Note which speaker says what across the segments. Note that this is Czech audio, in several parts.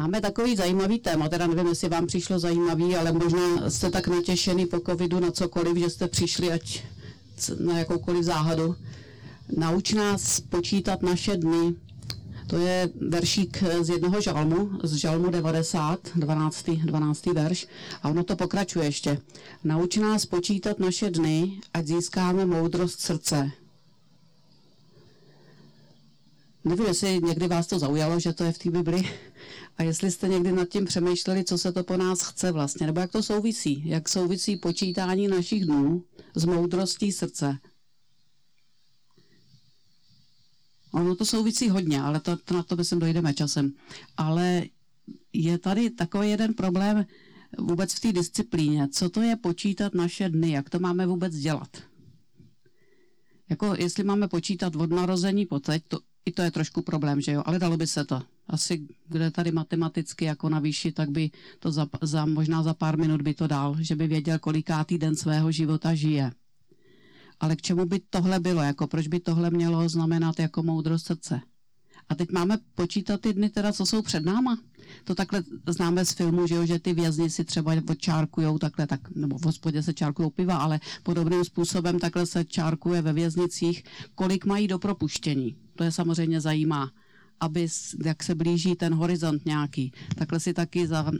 Speaker 1: Máme takový zajímavý téma, teda nevím, jestli vám přišlo zajímavý, ale možná jste tak natěšený po covidu na cokoliv, že jste přišli ať na jakoukoliv záhadu. Nauč nás počítat naše dny. To je veršík z jednoho žalmu, z žalmu 90, 12. 12. verš. A ono to pokračuje ještě. Nauč nás počítat naše dny, ať získáme moudrost srdce. Nevím, jestli někdy vás to zaujalo, že to je v té Bibli, a jestli jste někdy nad tím přemýšleli, co se to po nás chce vlastně, nebo jak to souvisí, jak souvisí počítání našich dnů s moudrostí srdce. Ono to souvisí hodně, ale to, to na to myslím dojdeme časem. Ale je tady takový jeden problém vůbec v té disciplíně. Co to je počítat naše dny? Jak to máme vůbec dělat? Jako jestli máme počítat od narození po teď, to, i to je trošku problém, že jo, ale dalo by se to. Asi, kde tady matematicky jako na výši, tak by to za, za, možná za pár minut by to dal, že by věděl, kolikátý den svého života žije. Ale k čemu by tohle bylo, jako proč by tohle mělo znamenat jako moudrost srdce? A teď máme počítat ty dny teda, co jsou před náma. To takhle známe z filmu, že, jo, že ty vězni si třeba odčárkujou takhle, tak, nebo v hospodě se čárkují piva, ale podobným způsobem takhle se čárkuje ve věznicích, kolik mají do propuštění. To je samozřejmě zajímá aby, jak se blíží ten horizont nějaký. Takhle si taky za,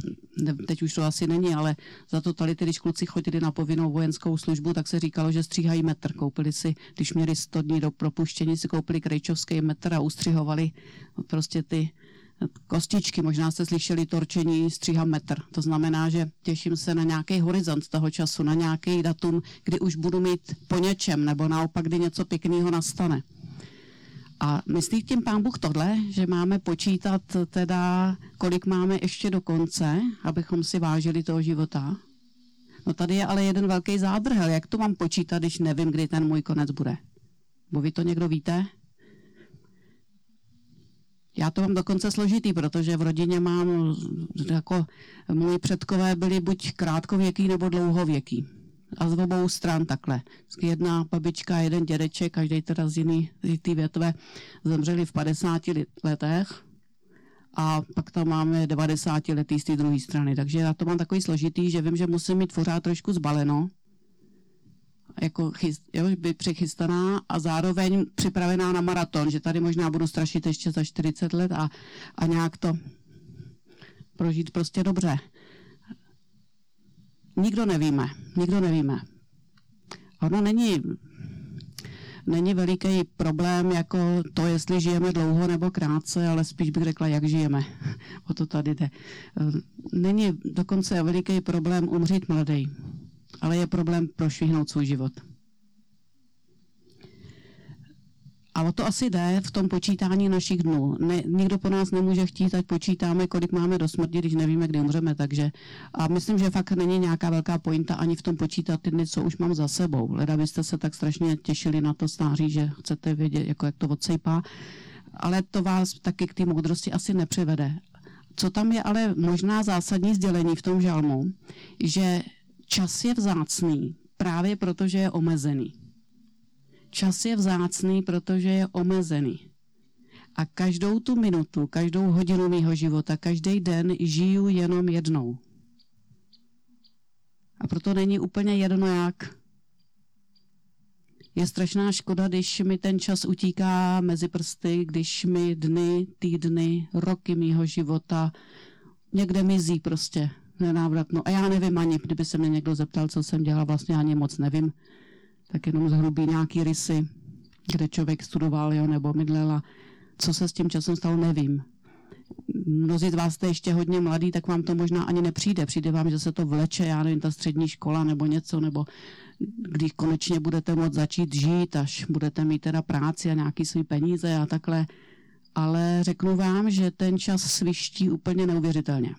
Speaker 1: teď už to asi není, ale za to tady, když kluci chodili na povinnou vojenskou službu, tak se říkalo, že stříhají metr. Koupili si, když měli 100 dní do propuštění, si koupili krejčovský metr a ustřihovali prostě ty kostičky, možná jste slyšeli torčení stříhám metr. To znamená, že těším se na nějaký horizont toho času, na nějaký datum, kdy už budu mít po něčem, nebo naopak, kdy něco pěkného nastane. A myslí tím pán Bůh tohle, že máme počítat teda, kolik máme ještě do konce, abychom si vážili toho života? No tady je ale jeden velký zádrhel. Jak to mám počítat, když nevím, kdy ten můj konec bude? Bo vy to někdo víte? Já to mám dokonce složitý, protože v rodině mám, jako moji předkové byli buď krátkověký nebo dlouhověký a z obou stran takhle. Jedna babička, jeden dědeček, každý teda z jiný ty větve, zemřeli v 50 letech a pak tam máme 90 letý z té druhé strany. Takže já to mám takový složitý, že vím, že musím mít pořád trošku zbaleno, jako chyst, jo, by přichystaná a zároveň připravená na maraton, že tady možná budu strašit ještě za 40 let a, a nějak to prožít prostě dobře. Nikdo nevíme, nikdo nevíme. Ono není, není veliký problém jako to, jestli žijeme dlouho nebo krátce, ale spíš bych řekla, jak žijeme. o to tady jde. Není dokonce veliký problém umřít mladý, ale je problém prošvihnout svůj život. A o to asi jde v tom počítání našich dnů. Ne, nikdo po nás nemůže chtít, ať počítáme, kolik máme do smrti, když nevíme, kdy umřeme. Takže a myslím, že fakt není nějaká velká pointa ani v tom počítat ty dny, co už mám za sebou. Leda byste se tak strašně těšili na to stáří, že chcete vědět, jako jak to odsejpá. Ale to vás taky k té moudrosti asi nepřivede. Co tam je ale možná zásadní sdělení v tom žalmu, že čas je vzácný právě proto, že je omezený. Čas je vzácný, protože je omezený. A každou tu minutu, každou hodinu mého života, každý den žiju jenom jednou. A proto není úplně jedno jak. Je strašná škoda, když mi ten čas utíká mezi prsty, když mi dny, týdny, roky mýho života někde mizí prostě nenávratno. A já nevím ani, kdyby se mě někdo zeptal, co jsem dělala, vlastně ani moc nevím tak jenom zhrubý nějaký rysy, kde člověk studoval jo, nebo mydlela. Co se s tím časem stalo, nevím. Mnozí z vás jste ještě hodně mladý, tak vám to možná ani nepřijde. Přijde vám, že se to vleče, já nevím, ta střední škola nebo něco, nebo když konečně budete moct začít žít, až budete mít teda práci a nějaký svý peníze a takhle. Ale řeknu vám, že ten čas sviští úplně neuvěřitelně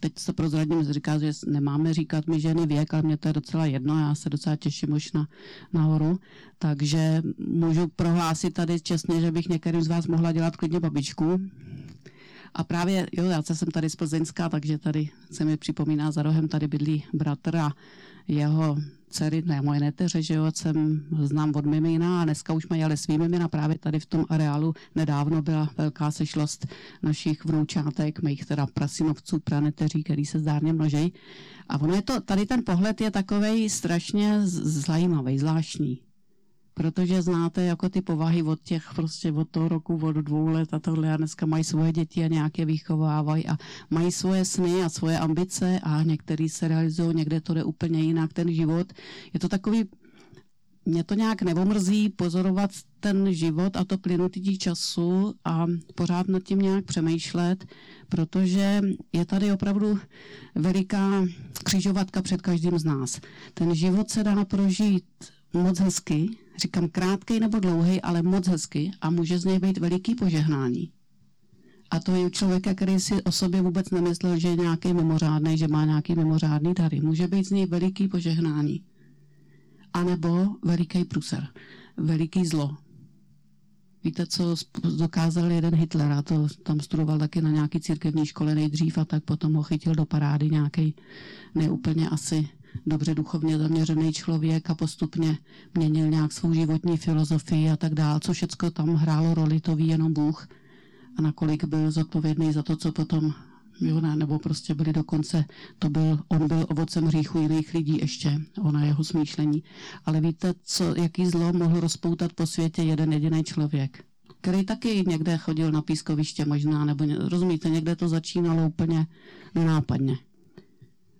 Speaker 1: teď se prozradím, říká, že nemáme říkat mi ženy věk, ale mě to je docela jedno, já se docela těším už na, nahoru, takže můžu prohlásit tady čestně, že bych některým z vás mohla dělat klidně babičku. A právě, jo, já jsem tady z Plzeňska, takže tady se mi připomíná za rohem, tady bydlí bratr a jeho dcery, ne moje neteře, že jo, jsem znám od mimina a dneska už mají ale svý mimina. Právě tady v tom areálu nedávno byla velká sešlost našich vnoučátek, mých teda prasinovců, praneteří, který se zdárně množejí. A ono je to, tady ten pohled je takovej strašně zajímavý, zvláštní protože znáte jako ty povahy od těch prostě od toho roku, od dvou let a tohle a dneska mají svoje děti a nějaké vychovávají a mají svoje sny a svoje ambice a některý se realizují, někde to jde úplně jinak, ten život. Je to takový, mě to nějak nevomrzí pozorovat ten život a to plynutí času a pořád nad tím nějak přemýšlet, protože je tady opravdu veliká křižovatka před každým z nás. Ten život se dá prožít moc hezky, říkám krátký nebo dlouhý, ale moc hezky a může z něj být veliký požehnání. A to je u člověka, který si o sobě vůbec nemyslel, že je nějaký mimořádný, že má nějaký mimořádný dary. Může být z něj veliký požehnání. A nebo veliký pruser, veliký zlo. Víte, co dokázal jeden Hitler, a to tam studoval taky na nějaký církevní škole nejdřív a tak potom ho chytil do parády nějaký neúplně asi dobře duchovně zaměřený člověk a postupně měnil nějak svou životní filozofii a tak dále, co všecko tam hrálo roli, to ví jenom Bůh. A nakolik byl zodpovědný za to, co potom jo, ne, nebo prostě byli dokonce, to byl, on byl ovocem hříchu jiných lidí ještě, ona jeho smýšlení. Ale víte, co, jaký zlo mohl rozpoutat po světě jeden jediný člověk? který taky někde chodil na pískoviště možná, nebo rozumíte, někde to začínalo úplně nenápadně.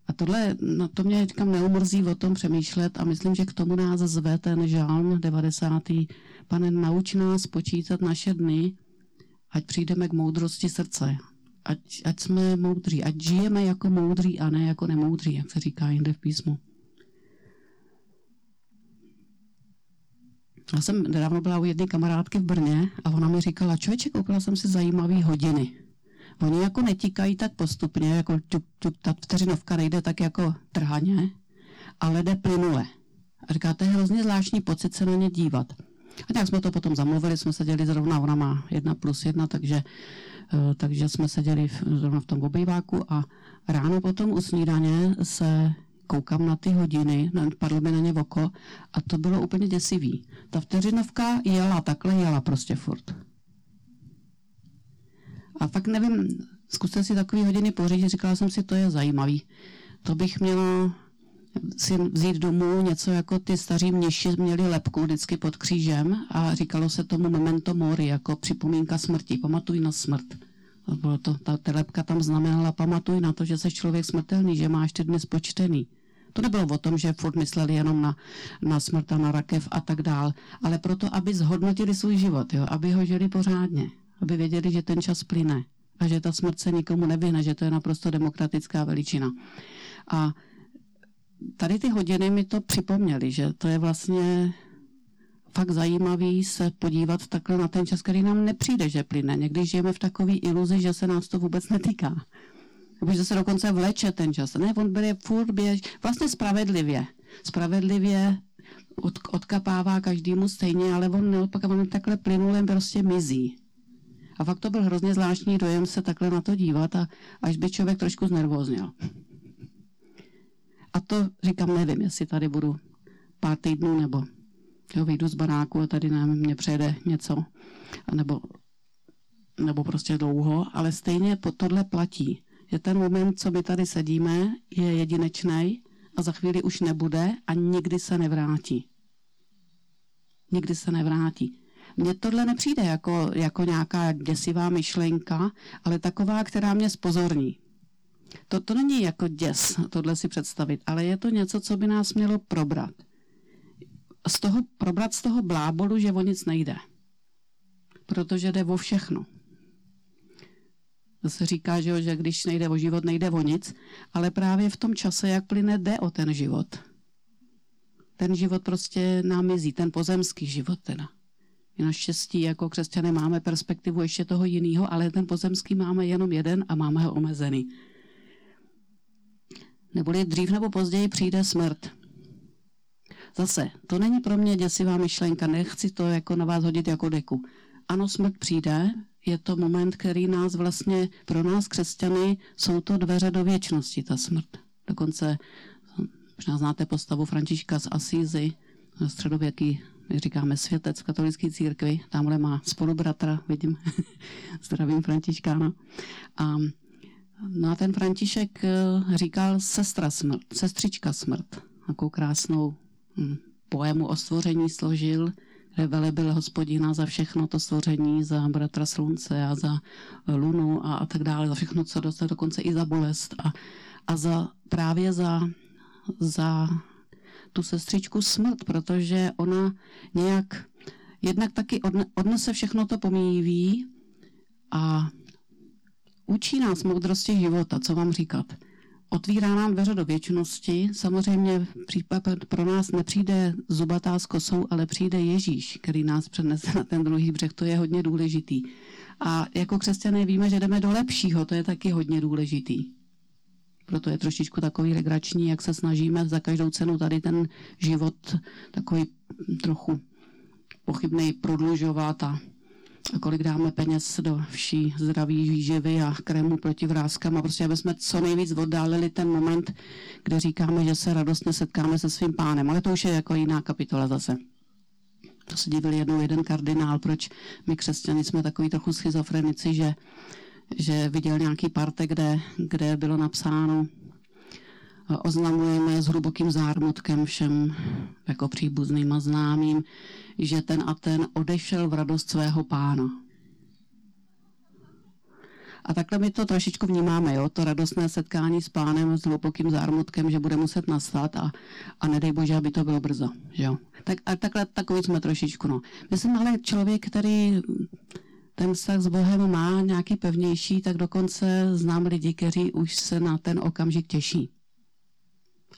Speaker 1: A tohle, no to mě říkám, neumrzí o tom přemýšlet a myslím, že k tomu nás zve ten žálm 90. Pane, nauč nás počítat naše dny, ať přijdeme k moudrosti srdce. Ať, ať jsme moudří, ať žijeme jako moudří a ne jako nemoudří, jak se říká jinde v písmu. Já jsem nedávno byla u jedné kamarádky v Brně a ona mi říkala, člověče, koupila jsem si zajímavé hodiny. Oni jako netíkají tak postupně, jako tuk, tuk, ta vteřinovka nejde tak jako trhaně, ale jde plynule. A říká, to je hrozně zvláštní pocit se na ně dívat. A nějak jsme to potom zamluvili, jsme seděli zrovna, ona má jedna plus jedna, takže, eh, takže jsme seděli zrovna v tom obejváku a ráno potom u snídaně se koukám na ty hodiny, padlo mi na ně oko a to bylo úplně děsivý. Ta vteřinovka jela takhle, jela prostě furt. A fakt nevím, zkuste si takové hodiny pořídit, říkala jsem si, to je zajímavý. To bych měla si vzít domů něco jako ty staří mniši měli lepku vždycky pod křížem a říkalo se tomu memento mori, jako připomínka smrti, pamatuj na smrt. Bylo to, ta, ta lepka tam znamenala, pamatuj na to, že jsi člověk smrtelný, že máš ty dny spočtený. To nebylo o tom, že furt mysleli jenom na, na smrt a na rakev a tak dál, ale proto, aby zhodnotili svůj život, jo, aby ho žili pořádně aby věděli, že ten čas plyne a že ta smrt se nikomu nevyhne, že to je naprosto demokratická veličina. A tady ty hodiny mi to připomněly, že to je vlastně fakt zajímavý se podívat takhle na ten čas, který nám nepřijde, že plyne. Někdy žijeme v takové iluzi, že se nás to vůbec netýká. Nebo že se dokonce vleče ten čas. Ne, on bude furt běž, vlastně spravedlivě. Spravedlivě od, odkapává každému stejně, ale on neopak, on takhle plynulem prostě mizí. A fakt to byl hrozně zvláštní dojem se takhle na to dívat a až by člověk trošku znervózněl. A to říkám, nevím, jestli tady budu pár týdnů nebo jo, vyjdu z baráku a tady nám mě přejde něco, nebo, nebo prostě dlouho, ale stejně po tohle platí. Je ten moment, co my tady sedíme, je jedinečný a za chvíli už nebude a nikdy se nevrátí. Nikdy se nevrátí. Mně tohle nepřijde jako, jako nějaká děsivá myšlenka, ale taková, která mě spozorní. To, to není jako děs, tohle si představit, ale je to něco, co by nás mělo probrat. Z toho, probrat z toho blábolu, že o nic nejde. Protože jde o všechno. To se říká, že, jo, že když nejde o život, nejde o nic, ale právě v tom čase, jak plyne, jde o ten život. Ten život prostě nám mizí, ten pozemský život teda. My naštěstí jako křesťané máme perspektivu ještě toho jiného, ale ten pozemský máme jenom jeden a máme ho omezený. Neboli dřív nebo později přijde smrt. Zase, to není pro mě děsivá myšlenka, nechci to jako na vás hodit jako deku. Ano, smrt přijde, je to moment, který nás vlastně, pro nás křesťany, jsou to dveře do věčnosti, ta smrt. Dokonce Možná znáte postavu Františka z Asízy, středověký, my říkáme světec katolické církvi, tamhle má spolubratra, vidím, zdravím Františkána. A No a ten František eh, říkal sestra smrt, sestřička smrt. Takovou krásnou hm, poému o stvoření složil, kde velebil hospodina za všechno to stvoření, za bratra slunce a za lunu a, a tak dále, za všechno, co dostal, dokonce i za bolest a, a za, právě za, za tu sestřičku smrt, protože ona nějak jednak taky odnese všechno to pomíjiví a Učí nás moudrosti života, co vám říkat. Otvírá nám dveře do věčnosti. Samozřejmě případ pro nás nepřijde zubatá s kosou, ale přijde Ježíš, který nás přenese na ten druhý břeh. To je hodně důležitý. A jako křesťané víme, že jdeme do lepšího, to je taky hodně důležitý. Proto je trošičku takový legrační, jak se snažíme za každou cenu tady ten život takový trochu pochybný prodlužovat a a kolik dáme peněz do vší zdraví výživy a krému proti vrázkám a prostě, aby jsme co nejvíc oddálili ten moment, kde říkáme, že se radostně setkáme se svým pánem. Ale to už je jako jiná kapitola zase. To se divil jednou jeden kardinál, proč my křesťani jsme takový trochu schizofrenici, že, že viděl nějaký parte, kde, kde bylo napsáno oznamujeme s hlubokým zármutkem všem jako příbuzným a známým, že ten a ten odešel v radost svého pána. A takhle my to trošičku vnímáme, jo? to radostné setkání s pánem, s hlubokým zármutkem, že bude muset nastat a, a nedej bože, aby to bylo brzo. Jo? Tak, a takhle takový jsme trošičku. No. Myslím ale člověk, který ten vztah s Bohem má nějaký pevnější, tak dokonce znám lidi, kteří už se na ten okamžik těší.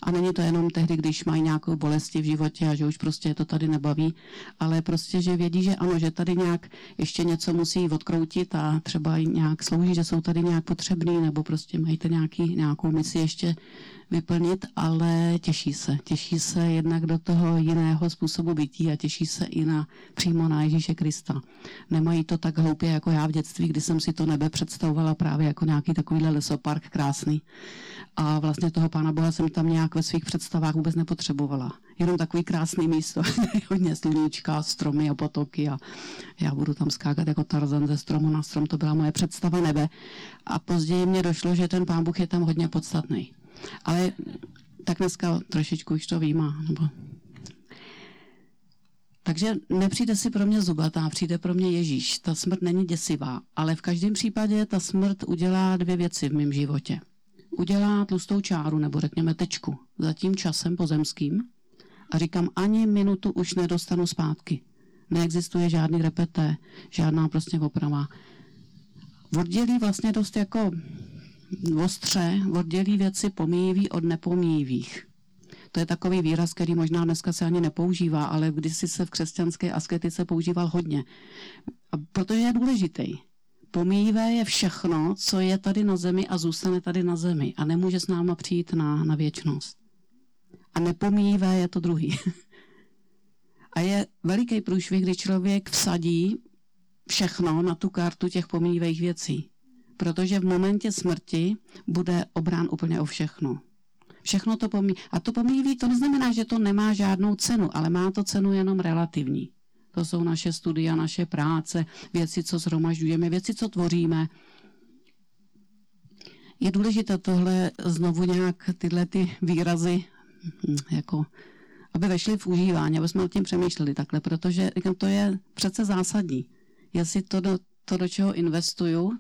Speaker 1: A není to jenom tehdy, když mají nějakou bolesti v životě a že už prostě to tady nebaví, ale prostě, že vědí, že ano, že tady nějak ještě něco musí odkroutit a třeba nějak slouží, že jsou tady nějak potřebný nebo prostě mají nějaký, nějakou misi ještě vyplnit, ale těší se. Těší se jednak do toho jiného způsobu bytí a těší se i na přímo na Ježíše Krista. Nemají to tak hloupě jako já v dětství, kdy jsem si to nebe představovala právě jako nějaký takovýhle lesopark krásný. A vlastně toho Pána Boha jsem tam nějak ve svých představách vůbec nepotřebovala. Jenom takový krásný místo, hodně sluníčka, stromy a potoky a já budu tam skákat jako Tarzan ze stromu na strom, to byla moje představa nebe. A později mě došlo, že ten Pán Bůh je tam hodně podstatný. Ale tak dneska trošičku už to vím. Nebo... Takže nepřijde si pro mě zubatá, přijde pro mě Ježíš. Ta smrt není děsivá, ale v každém případě ta smrt udělá dvě věci v mém životě. Udělá tlustou čáru, nebo řekněme tečku, za tím časem pozemským a říkám, ani minutu už nedostanu zpátky. Neexistuje žádný repeté, žádná prostě oprava. Oddělí vlastně dost jako ostře oddělí věci pomíjivý od nepomíjivých. To je takový výraz, který možná dneska se ani nepoužívá, ale kdysi se v křesťanské asketice používal hodně. A protože je důležitý. Pomíjivé je všechno, co je tady na zemi a zůstane tady na zemi a nemůže s náma přijít na, na věčnost. A nepomíjivé je to druhý. a je veliký průšvih, kdy člověk vsadí všechno na tu kartu těch pomíjivých věcí protože v momentě smrti bude obrán úplně o všechno. Všechno to pomí. A to pomíjí, to neznamená, že to nemá žádnou cenu, ale má to cenu jenom relativní. To jsou naše studia, naše práce, věci, co zhromažďujeme, věci, co tvoříme. Je důležité tohle znovu nějak tyhle ty výrazy hm, jako aby vešly v užívání, aby jsme o tím přemýšleli takhle, protože to je přece zásadní. Jestli to, do, to, do čeho investuju,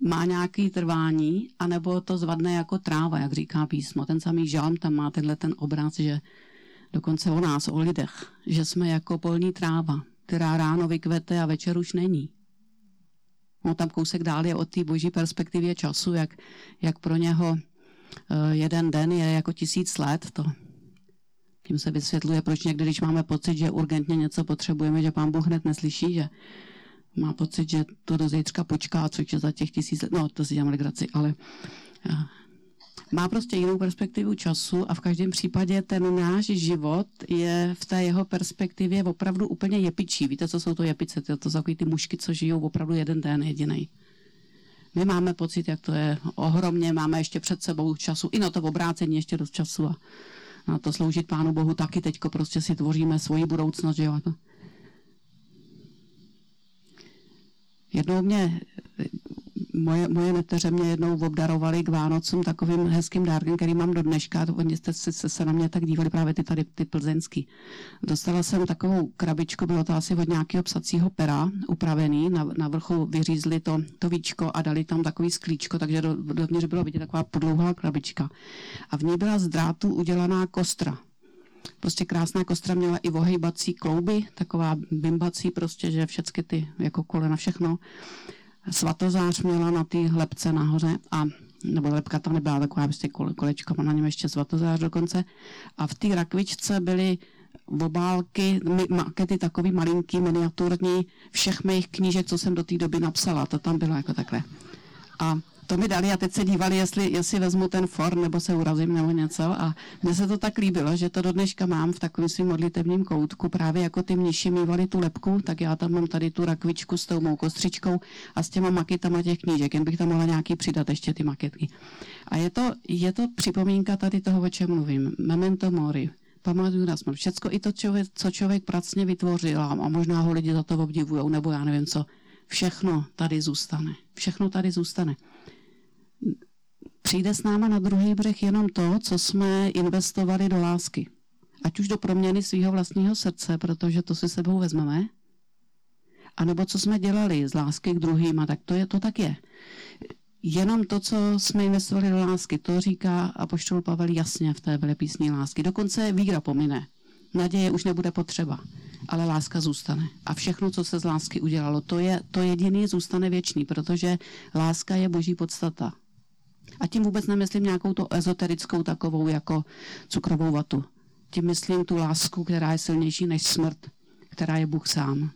Speaker 1: má nějaký trvání, anebo to zvadne jako tráva, jak říká písmo. Ten samý žalm tam má tenhle ten obraz, že dokonce o nás, o lidech, že jsme jako polní tráva, která ráno vykvete a večer už není. No tam kousek dál je od té boží perspektivě času, jak, jak pro něho eh, jeden den je jako tisíc let. To, tím se vysvětluje, proč někdy, když máme pocit, že urgentně něco potřebujeme, že pán Bůh hned neslyší, že má pocit, že to do zítřka počká, což je za těch tisíc let, no to si dělám legraci, ale eh, má prostě jinou perspektivu času a v každém případě ten náš život je v té jeho perspektivě opravdu úplně jepičí. Víte, co jsou to jepice? To, to jsou takový ty mušky, co žijou opravdu jeden den jediný. My máme pocit, jak to je ohromně, máme ještě před sebou času, i na to obrácení ještě dost času a na to sloužit Pánu Bohu taky teďko prostě si tvoříme svoji budoucnost, že jo. Jednou mě moje, moje neteře mě jednou obdarovali k Vánocům takovým hezkým dárkem, který mám do dneška. Oni jste se, se, se na mě tak dívali právě ty tady, ty plzeňský. Dostala jsem takovou krabičku, bylo to asi od nějakého psacího pera upravený, na, na vrchu vyřízli to, to víčko a dali tam takový sklíčko, takže do, dovnitř bylo vidět taková podlouhá krabička. A v ní byla z drátu udělaná kostra. Prostě krásná kostra měla i ohejbací klouby, taková bimbací prostě, že všechny ty jako kolena, všechno svatozář měla na té lepce nahoře a nebo lepka tam nebyla taková prostě kolečko, má na něm ještě svatozář dokonce. A v té rakvičce byly obálky, makety takový malinký, miniaturní, všech mých knížek, co jsem do té doby napsala, to tam bylo jako takhle. A to mi dali a teď se dívali, jestli, jestli vezmu ten for, nebo se urazím, nebo něco. A mně se to tak líbilo, že to do dneška mám v takovém svým modlitevním koutku, právě jako ty mniši mývali tu lepku, tak já tam mám tady tu rakvičku s tou mou kostřičkou a s těma maketama těch knížek, jen bych tam mohla nějaký přidat ještě ty maketky. A je to, je to připomínka tady toho, o čem mluvím. Memento mori pamatuju na smrt. Všecko i to, člověk, co člověk pracně vytvořil a možná ho lidi za to obdivují, nebo já nevím co. Všechno tady zůstane. Všechno tady zůstane přijde s náma na druhý břeh jenom to, co jsme investovali do lásky. Ať už do proměny svého vlastního srdce, protože to si sebou vezmeme, anebo co jsme dělali z lásky k druhým, a tak to, je, to tak je. Jenom to, co jsme investovali do lásky, to říká apoštol Pavel jasně v té písní lásky. Dokonce víra pomine. Naděje už nebude potřeba, ale láska zůstane. A všechno, co se z lásky udělalo, to je to jediný zůstane věčný, protože láska je boží podstata. A tím vůbec nemyslím nějakou tu ezoterickou takovou jako cukrovou vatu. Tím myslím tu lásku, která je silnější než smrt, která je Bůh sám.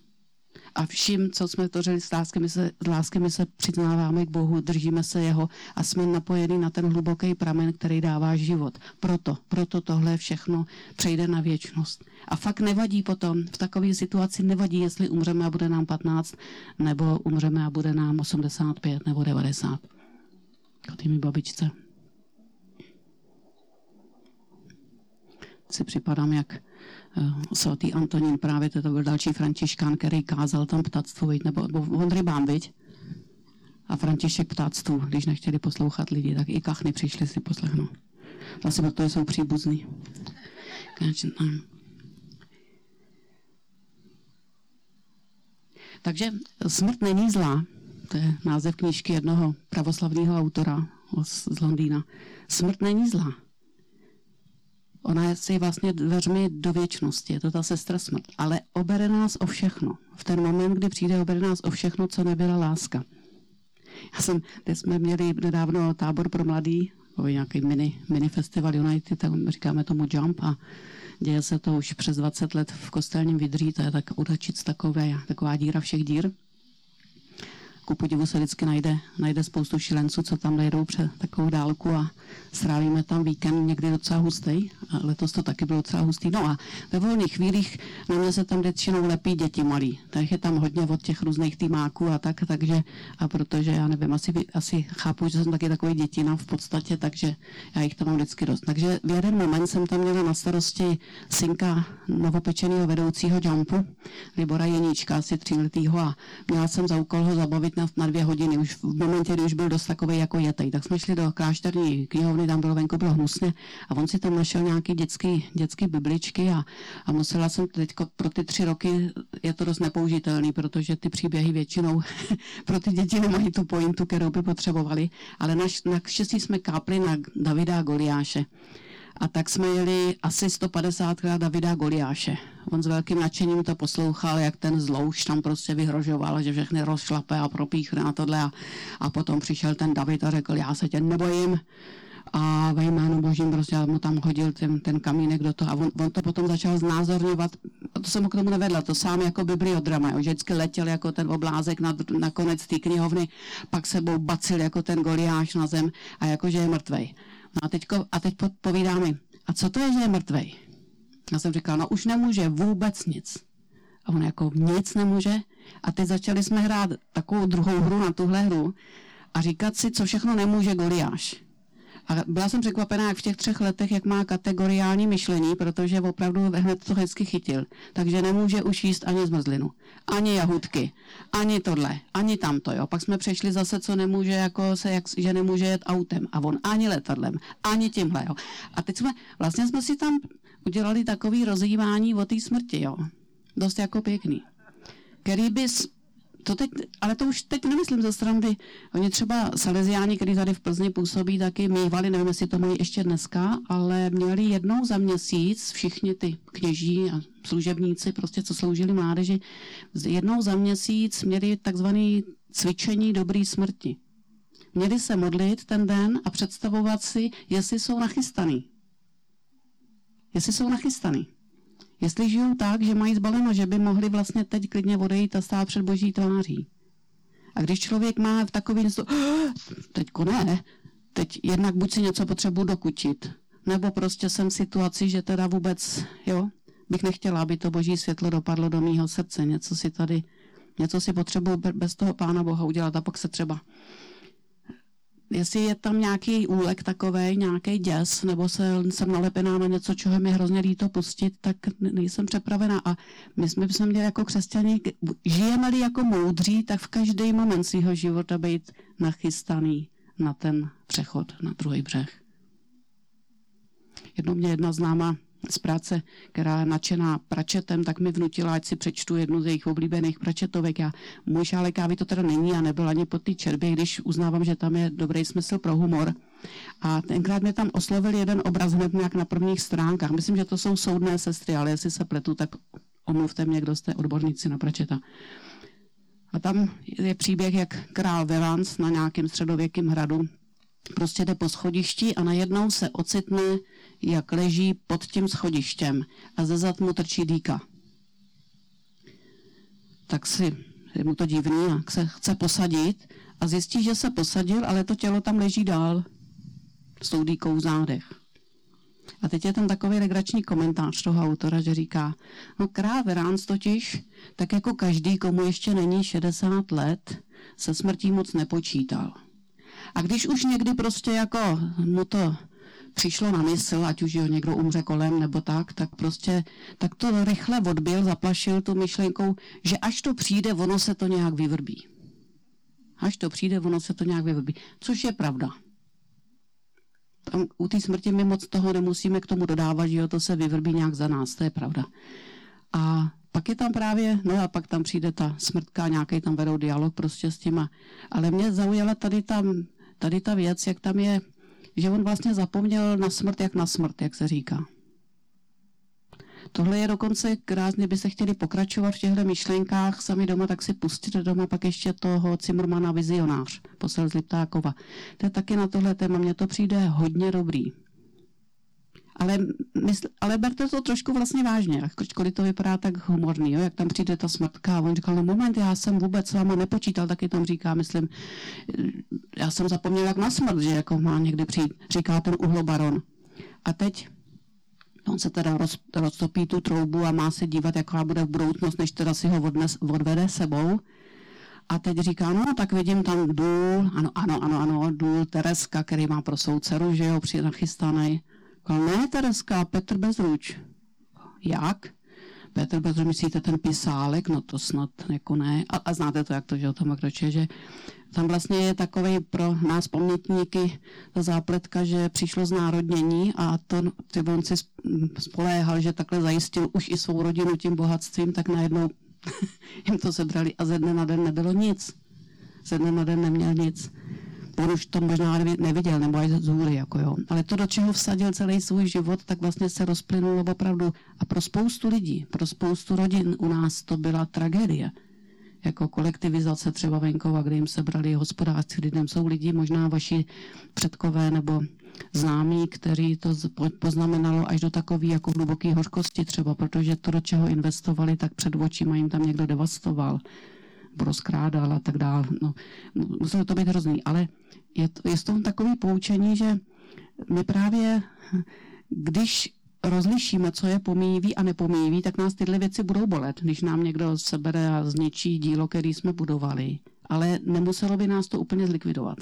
Speaker 1: A vším, co jsme tvořili s lásky, my se, s lásky, my se přiznáváme k Bohu, držíme se Jeho a jsme napojeni na ten hluboký pramen, který dává život. Proto, proto tohle všechno přejde na věčnost. A fakt nevadí potom, v takové situaci nevadí, jestli umřeme a bude nám 15, nebo umřeme a bude nám 85 nebo 90 k mi babičce. Si připadám jak uh, svatý Antonín, právě to byl další františkán, který kázal tam ptactvu, viď? nebo, on rybám, viď? A František ptáctvu, když nechtěli poslouchat lidi, tak i kachny přišli si poslechnout. Vlastně protože jsou příbuzní. Takže smrt není zlá, to je název knížky jednoho pravoslavného autora z Londýna. Smrt není zlá. Ona je si vlastně dveřmi do věčnosti, je to ta sestra smrt. Ale obere nás o všechno. V ten moment, kdy přijde, obere nás o všechno, co nebyla láska. Já jsem, teď jsme měli nedávno tábor pro mladý, nějaký mini, mini festival United, tak říkáme tomu Jump a děje se to už přes 20 let v kostelním vydří, to je tak udačic takové, taková díra všech dír ku podivu se vždycky najde, najde spoustu šilenců, co tam dojedou před takovou dálku a strávíme tam víkend někdy docela hustý. A letos to taky bylo docela hustý. No a ve volných chvílích na mě se tam většinou lepí děti malí. Tak je tam hodně od těch různých týmáků a tak, takže a protože já nevím, asi, asi chápu, že jsem taky takový dětina v podstatě, takže já jich tam mám vždycky dost. Takže v jeden moment jsem tam měla na starosti synka novopečeného vedoucího jumpu, Libora Jeníčka, asi tříletýho a měla jsem za úkol ho zabavit na, na dvě hodiny, už v momentě, kdy už byl dost takový jako jetej. Tak jsme šli do klášterní knihovny, tam bylo venku, bylo hnusně a on si tam našel nějaký dětský, dětský bibličky a, a musela jsem teď pro ty tři roky, je to dost nepoužitelný, protože ty příběhy většinou pro ty děti nemají tu pointu, kterou by potřebovali, ale na, na štěstí jsme kápli na Davida a Goliáše. A tak jsme jeli asi 150krát Davida Goliáše. On s velkým nadšením to poslouchal, jak ten zlouš tam prostě vyhrožoval, že všechny rozšlape a propíchne a tohle. A, a potom přišel ten David a řekl, já se tě nebojím. A ve jménu božím prostě mu tam hodil ten, ten kamínek do toho a on, on, to potom začal znázorňovat. To jsem mu k tomu nevedla, to sám jako bibliodrama, jo, vždycky letěl jako ten oblázek na, na konec té knihovny, pak sebou bacil jako ten goliáš na zem a jakože je mrtvej. No a, teďko, a teď povídá mi, a co to je, že je mrtvej? Já jsem říkala, no už nemůže vůbec nic. A on jako nic nemůže. A teď začali jsme hrát takovou druhou hru na tuhle hru a říkat si, co všechno nemůže Goliáš. A byla jsem překvapená, jak v těch třech letech, jak má kategoriální myšlení, protože opravdu hned to hezky chytil. Takže nemůže už jíst ani zmrzlinu, ani jahutky, ani tohle, ani tamto. Jo. Pak jsme přešli zase, co nemůže, jako se, jak, že nemůže jet autem. A on ani letadlem, ani tímhle. Jo. A teď jsme, vlastně jsme si tam udělali takový rozjímání o té smrti. Jo. Dost jako pěkný. Který bys to teď, ale to už teď nemyslím ze strany, oni třeba Salesiáni, kteří tady v Plzni působí, taky mývali, nevím, jestli to mají ještě dneska, ale měli jednou za měsíc všichni ty kněží a služebníci, prostě co sloužili mládeži, jednou za měsíc měli takzvané cvičení dobrý smrti. Měli se modlit ten den a představovat si, jestli jsou nachystaný. Jestli jsou nachystaný. Jestli žijou tak, že mají zbaleno, že by mohli vlastně teď klidně odejít a stát před boží tváří. A když člověk má v takový něco, teďko ne, teď jednak buď si něco potřebuji dokutit, nebo prostě jsem v situaci, že teda vůbec, jo, bych nechtěla, aby to boží světlo dopadlo do mýho srdce, něco si tady, něco si potřebuji bez toho pána Boha udělat. A pak se třeba jestli je tam nějaký úlek takový, nějaký děs, nebo se, jsem nalepená na něco, čeho mi hrozně líto pustit, tak nejsem přepravená. A my jsme, jsme měli jako křesťani, žijeme-li jako moudří, tak v každý moment svého života být nachystaný na ten přechod na druhý břeh. Jednou mě jedna známa z práce, která je nadšená pračetem, tak mi vnutila, ať si přečtu jednu z jejich oblíbených pračetovek. Já, můj šálek kávy to teda není a nebyl ani po té čerbě, když uznávám, že tam je dobrý smysl pro humor. A tenkrát mě tam oslovil jeden obraz hned nějak na prvních stránkách. Myslím, že to jsou soudné sestry, ale jestli se pletu, tak omluvte mě, kdo jste odborníci na pračeta. A tam je příběh, jak král Velans na nějakém středověkém hradu prostě jde po schodišti a najednou se ocitne, jak leží pod tím schodištěm a ze zad mu trčí dýka. Tak si je mu to divný a se chce posadit a zjistí, že se posadil, ale to tělo tam leží dál s tou dýkou v zádech. A teď je tam takový legrační komentář toho autora, že říká, no král Veránc totiž, tak jako každý, komu ještě není 60 let, se smrtí moc nepočítal. A když už někdy prostě jako mu to přišlo na mysl, ať už ho někdo umře kolem nebo tak, tak prostě tak to rychle odbil, zaplašil tu myšlenkou, že až to přijde, ono se to nějak vyvrbí. Až to přijde, ono se to nějak vyvrbí. Což je pravda. Tam, u té smrti my moc toho nemusíme k tomu dodávat, že jo, to se vyvrbí nějak za nás, to je pravda. A pak je tam právě, no a pak tam přijde ta smrtka, nějaký tam vedou dialog prostě s těma. Ale mě zaujala tady tam tady ta věc, jak tam je, že on vlastně zapomněl na smrt, jak na smrt, jak se říká. Tohle je dokonce krásně, by se chtěli pokračovat v těchto myšlenkách sami doma, tak si pustit doma pak ještě toho Cimrmana vizionář, posel z Liptákova. To je taky na tohle téma, mně to přijde hodně dobrý. Ale, mysl, ale berte to trošku vlastně vážně, ačkoliv to vypadá tak humorný, jo, jak tam přijde ta smrtka. A on říkal, no moment, já jsem vůbec s váma nepočítal, taky tam říká, myslím, já jsem zapomněl jak na smrt, že jako má někdy přijít, říká ten uhlobaron. A teď on se teda roz, roztopí tu troubu a má se dívat, jaká bude v budoucnost, než teda si ho odnes, odvede sebou. A teď říká, no tak vidím tam důl, ano, ano, ano, ano, důl Tereska, který má pro svou dceru, že jo, při nachystaný. Tereska, Petr Bezruč. Jak? Petr Bezruč, myslíte ten pisálek? No to snad jako ne. A, a znáte to, jak to, že o tom pokračuje, že tam vlastně je takový pro nás pamětníky ta zápletka, že přišlo znárodnění a to on si spoléhal, že takhle zajistil už i svou rodinu tím bohatstvím, tak najednou jim to sebrali a ze dne na den nebylo nic. Ze dne na den neměl nic on už to možná neviděl, nebo aj z hůry, jako jo. Ale to, do čeho vsadil celý svůj život, tak vlastně se rozplynulo opravdu. A pro spoustu lidí, pro spoustu rodin u nás to byla tragédie. Jako kolektivizace třeba venkova, kde jim se brali hospodářství lidem. Jsou lidi, možná vaši předkové nebo známí, který to poznamenalo až do takové jako hluboké hořkosti třeba, protože to, do čeho investovali, tak před očima jim tam někdo devastoval rozkrádal a tak dále. No, muselo to být hrozný, ale je, to, je to takový poučení, že my právě, když rozlišíme, co je pomíjivý a nepomíjivý, tak nás tyhle věci budou bolet, když nám někdo sebere a zničí dílo, který jsme budovali. ale nemuselo by nás to úplně zlikvidovat,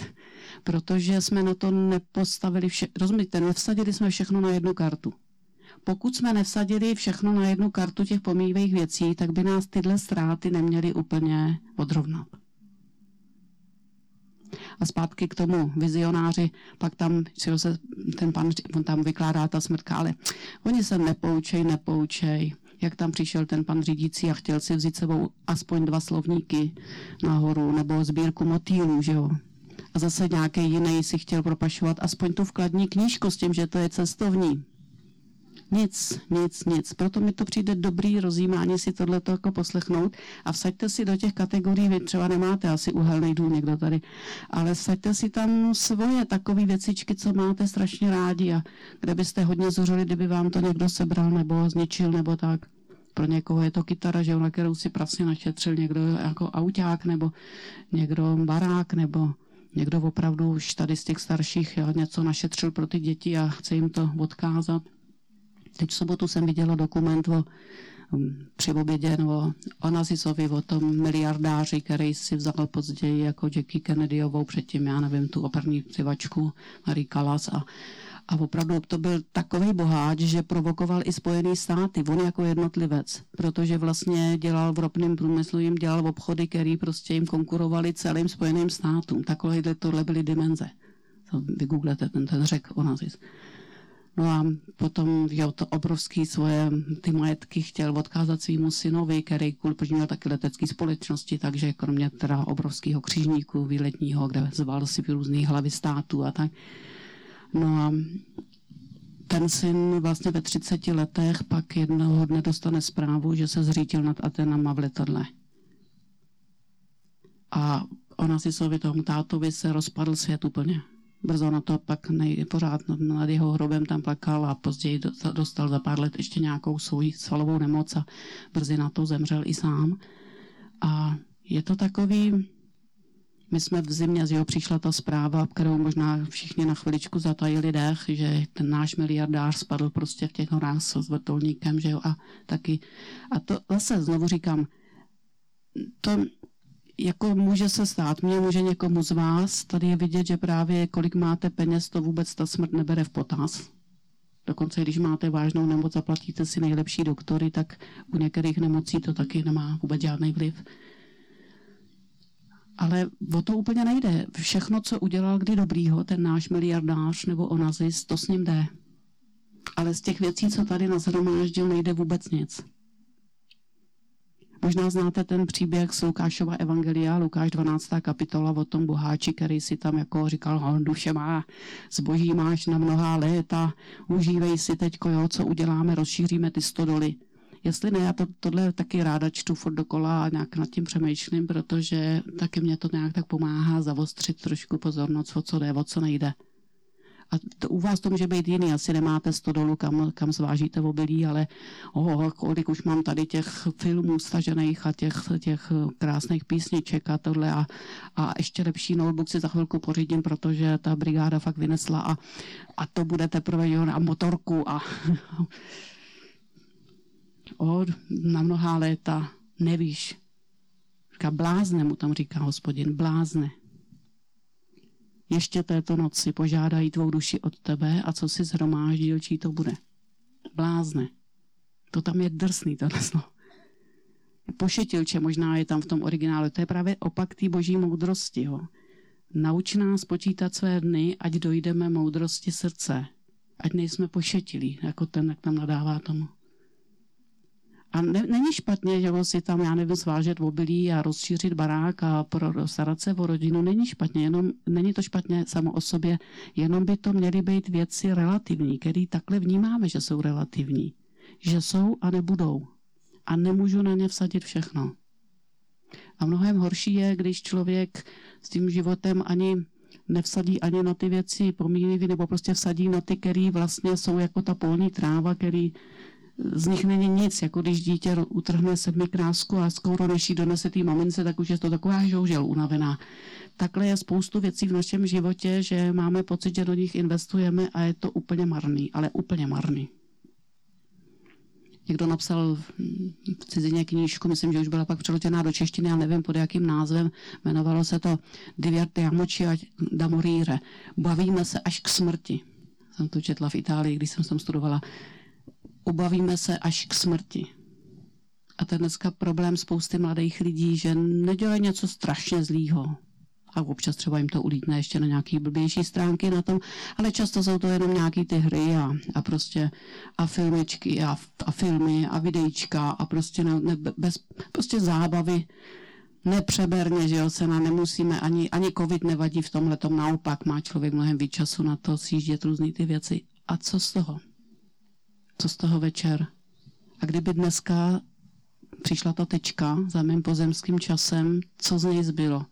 Speaker 1: protože jsme na to nepostavili vše, rozumíte, nevsadili jsme všechno na jednu kartu. Pokud jsme nevsadili všechno na jednu kartu těch pomývých věcí, tak by nás tyhle ztráty neměly úplně odrovnat. A zpátky k tomu vizionáři, pak tam se ten pan, on tam vykládá ta smrtka, ale oni se nepoučej, nepoučej. Jak tam přišel ten pan řídící a chtěl si vzít sebou aspoň dva slovníky nahoru, nebo sbírku motýlů, že jo. A zase nějaký jiný si chtěl propašovat aspoň tu vkladní knížku s tím, že to je cestovní. Nic, nic, nic. Proto mi to přijde dobrý rozjímání si tohle jako poslechnout a vsaďte si do těch kategorií, vy třeba nemáte asi uhelný dům někdo tady, ale vsaďte si tam svoje takové věcičky, co máte strašně rádi a kde byste hodně zuřili, kdyby vám to někdo sebral nebo zničil nebo tak. Pro někoho je to kytara, že na kterou si prasně našetřil někdo jako auták nebo někdo barák nebo někdo opravdu už tady z těch starších jo, něco našetřil pro ty děti a chce jim to odkázat. Teď v sobotu jsem viděla dokument o um, při obědě o Onazisovi, o tom miliardáři, který si vzal později jako Jackie Kennedyovou předtím, já nevím, tu operní přivačku Marie Callas a, a opravdu to byl takový boháč, že provokoval i Spojené státy, on jako jednotlivec, protože vlastně dělal v ropném průmyslu, jim dělal obchody, které prostě jim konkurovali celým Spojeným státům. Takové tohle byly dimenze. To vygooglete ten, ten řek Onazis. No a potom jo, to obrovský svoje ty majetky chtěl odkázat svýmu synovi, který kvůli měl taky letecké společnosti, takže kromě teda obrovského křižníku výletního, kde zval si různých hlavy států a tak. No a ten syn vlastně ve 30 letech pak jednoho dne dostane zprávu, že se zřítil nad Atenama v letadle. A ona si sobě tomu tátovi se rozpadl svět úplně brzo na to pak nej, pořád nad jeho hrobem tam plakal a později dostal za pár let ještě nějakou svou svalovou nemoc a brzy na to zemřel i sám. A je to takový, my jsme v zimě, z jeho přišla ta zpráva, kterou možná všichni na chviličku zatajili dech, že ten náš miliardář spadl prostě v těch horách s vrtulníkem, že jo, a taky. A to zase znovu říkám, to jako může se stát, mě může někomu z vás, tady je vidět, že právě kolik máte peněz, to vůbec ta smrt nebere v potaz. Dokonce, když máte vážnou nemoc, zaplatíte si nejlepší doktory, tak u některých nemocí to taky nemá vůbec žádný vliv. Ale o to úplně nejde. Všechno, co udělal kdy dobrýho, ten náš miliardář nebo onazis, to s ním jde. Ale z těch věcí, co tady nazhromáždil, nejde vůbec nic. Možná znáte ten příběh z Lukášova Evangelia, Lukáš 12. kapitola o tom boháči, který si tam jako říkal, on duše má, zboží máš na mnohá léta, užívej si teď, jo, co uděláme, rozšíříme ty stodoly. Jestli ne, já to, tohle taky ráda čtu furt dokola a nějak nad tím přemýšlím, protože taky mě to nějak tak pomáhá zavostřit trošku pozornost, o co jde, o co nejde. A to, u vás to může být jiný, asi nemáte stodolu, kam, kam zvážíte obilí, ale oh, kolik už mám tady těch filmů stažených a těch, těch krásných písniček a tohle a, a ještě lepší notebook si za chvilku pořídím, protože ta brigáda fakt vynesla a, a to bude teprve jo, na motorku a o, na mnohá léta nevíš. Říká, blázne mu tam říká hospodin, blázne. Ještě této noci požádají tvou duši od tebe a co si zhromáždil, čí to bude. Blázne. To tam je drsný, tohle slovo. Pošetilče možná je tam v tom originálu. To je právě opak té boží moudrosti. Jo. Nauč nás počítat své dny, ať dojdeme moudrosti srdce. Ať nejsme pošetilí, jako ten, jak tam nadává tomu. A ne, není špatně, že si tam, já nevím, svážet obilí a rozšířit barák a pro, starat se o rodinu, není špatně, jenom není to špatně samo o sobě, jenom by to měly být věci relativní, které takhle vnímáme, že jsou relativní. Že jsou a nebudou. A nemůžu na ně vsadit všechno. A mnohem horší je, když člověk s tím životem ani nevsadí ani na ty věci pomíjivý, nebo prostě vsadí na ty, které vlastně jsou jako ta polní tráva, který z nich není nic, jako když dítě utrhne sedmi krásku a skoro než jí donese té mamince, tak už je to taková žoužel unavená. Takhle je spoustu věcí v našem životě, že máme pocit, že do nich investujeme a je to úplně marný, ale úplně marný. Někdo napsal v cizině knížku, myslím, že už byla pak přeložená do češtiny, ale nevím pod jakým názvem. Jmenovalo se to Divertiamoci a da morire. Bavíme se až k smrti. Jsem to četla v Itálii, když jsem tam studovala. Ubavíme se až k smrti. A to je dneska problém spousty mladých lidí, že nedělají něco strašně zlýho a občas třeba jim to ulítne ještě na nějaký blbější stránky na tom, ale často jsou to jenom nějaký ty hry a, a prostě a filmičky a, a filmy a videjčka a prostě, ne, ne, bez, prostě zábavy nepřeberně, že jo, se na nemusíme, ani, ani covid nevadí v tomhle, tom naopak má člověk mnohem víc času na to sjíždět různý ty věci. A co z toho? Co z toho večer? A kdyby dneska přišla ta tečka za mým pozemským časem, co z něj zbylo?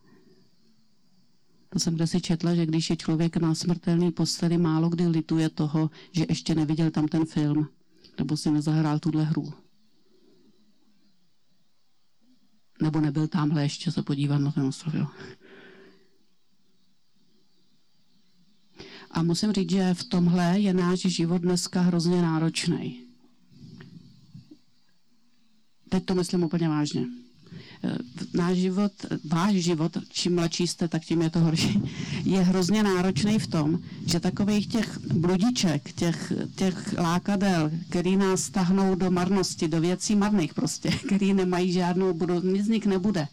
Speaker 1: To jsem kde si četla, že když je člověk na smrtelný posteli, málo kdy lituje toho, že ještě neviděl tam ten film, nebo si nezahrál tuhle hru. Nebo nebyl tamhle ještě se podívat na ten ostrov. Jo. A musím říct, že v tomhle je náš život dneska hrozně náročný. Teď to myslím úplně vážně náš život, váš život, čím mladší jste, tak tím je to horší, je hrozně náročný v tom, že takových těch bludiček, těch, těch lákadel, který nás tahnou do marnosti, do věcí marných prostě, který nemají žádnou budoucnost, nic z nich nebude.